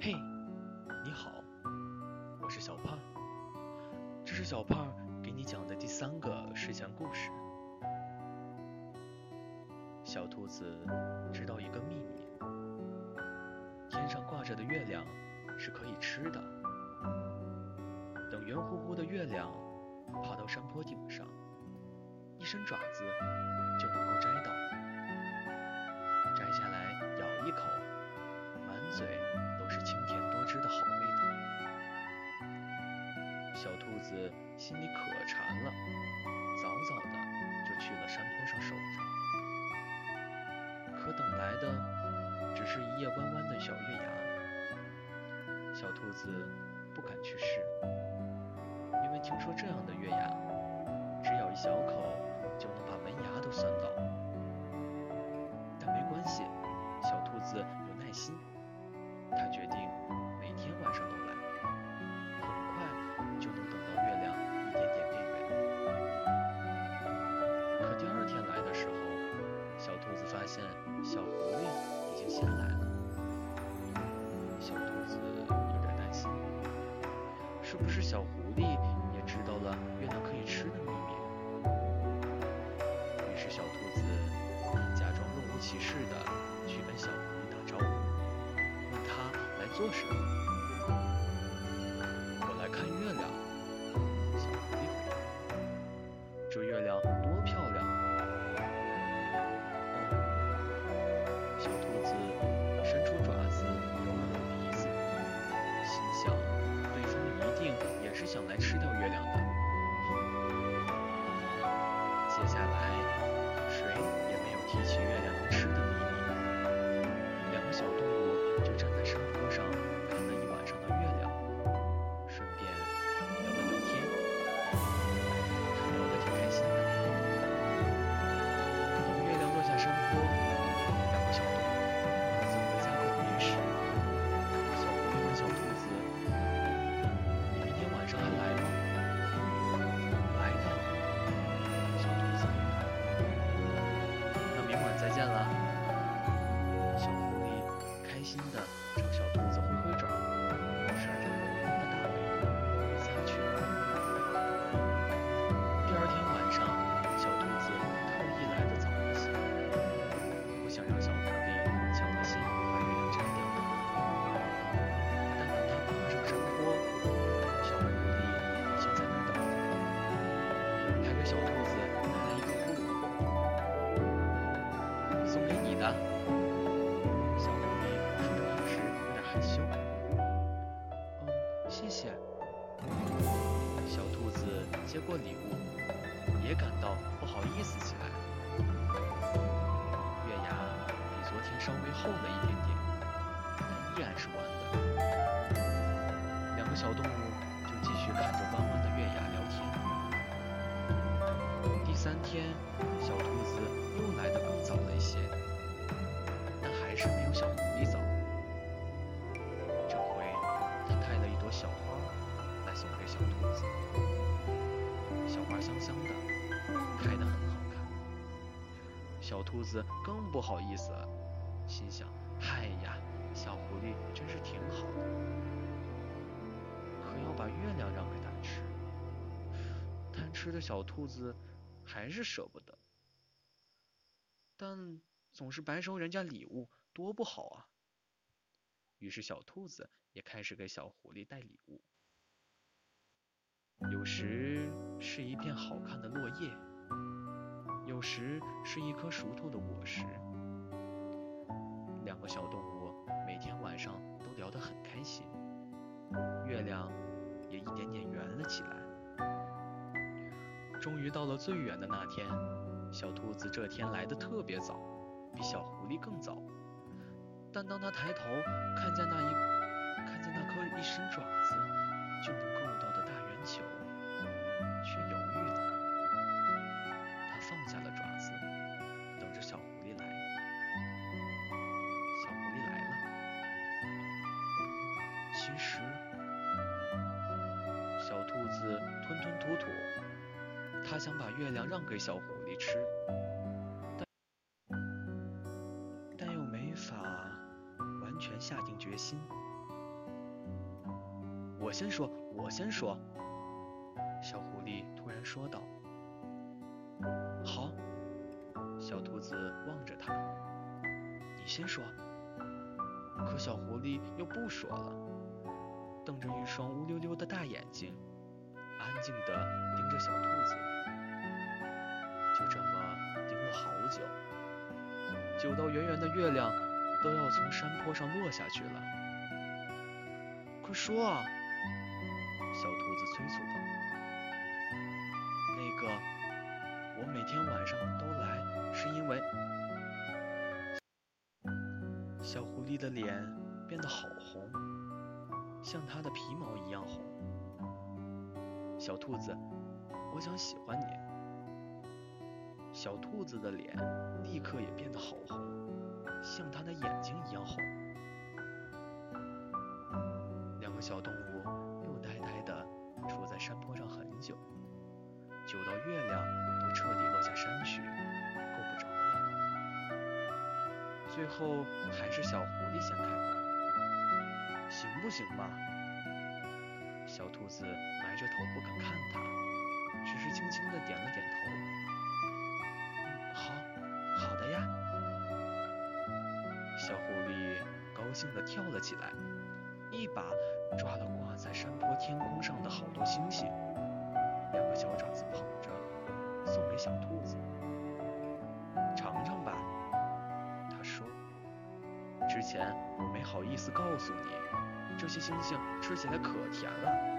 嘿，你好，我是小胖。这是小胖给你讲的第三个睡前故事。小兔子知道一个秘密：天上挂着的月亮是可以吃的。等圆乎乎的月亮爬到山坡顶上，一伸爪子就能够摘到。兔子心里可馋了，早早的就去了山坡上守着。可等来的只是一夜弯弯的小月牙。小兔子不敢去试，因为听说这样的月牙，只咬一小口是不是小狐狸也知道了月亮可以吃的秘密？于是小兔子假装若无其事的去跟小狐狸打招呼，问他来做什么。吃掉月亮的。接下来，谁也没有提起月亮能吃的秘密。两个小动物就站在山坡上小兔子拿来一个布，送给你的。小狐狸说着话时有点害羞。嗯，谢谢。小兔子接过礼物，也感到不好意思起来。月牙比昨天稍微厚了一点点，但依然是弯的。两个小动物就继续看着弯弯的月牙聊天。三天，小兔子又来得更早了一些。但还是没有小狐狸早。这回，他带了一朵小花来送给小兔子。小花香香的，开得很好看。小兔子更不好意思了，心想：“嗨呀，小狐狸真是挺好的，可要把月亮让给它吃。”贪吃的小兔子还是舍不得。但总是白收人家礼物，多不好啊！于是小兔子也开始给小狐狸带礼物，有时是一片好看的落叶，有时是一颗熟透的果实。两个小动物每天晚上都聊得很开心，月亮也一点点圆了起来。终于到了最远的那天，小兔子这天来的特别早，比小狐狸更早。但当它抬头看见那一看见那颗一伸爪子就能够到的大圆球，却犹豫了。它放下了爪子，等着小狐狸来。小狐狸来了。其实，小兔子吞吞吐吐，它想把月亮让给小狐狸吃。但但又没法完全下定决心。我先说，我先说。小狐狸突然说道。好。小兔子望着他，你先说。可小狐狸又不说了，瞪着一双乌溜溜的大眼睛，安静地盯着小兔子。就这么盯了好久，久到圆圆的月亮都要从山坡上落下去了。快说啊！小兔子催促道。那个，我每天晚上都来，是因为……小狐狸的脸变得好红，像它的皮毛一样红。小兔子，我想喜欢你。小兔子的脸立刻也变得好红，像它的眼睛一样红。两个小动物又呆呆地杵在山坡上很久，久到月亮都彻底落下山去，够不着了。最后还是小狐狸先开口：“行不行嘛？”小兔子埋着头不肯看它，只是轻轻地点了点头。好，好的呀。小狐狸高兴地跳了起来，一把抓了挂在山坡天空上的好多星星，两个小爪子捧着，送给小兔子。尝尝吧，他说。之前我没好意思告诉你，这些星星吃起来可甜了。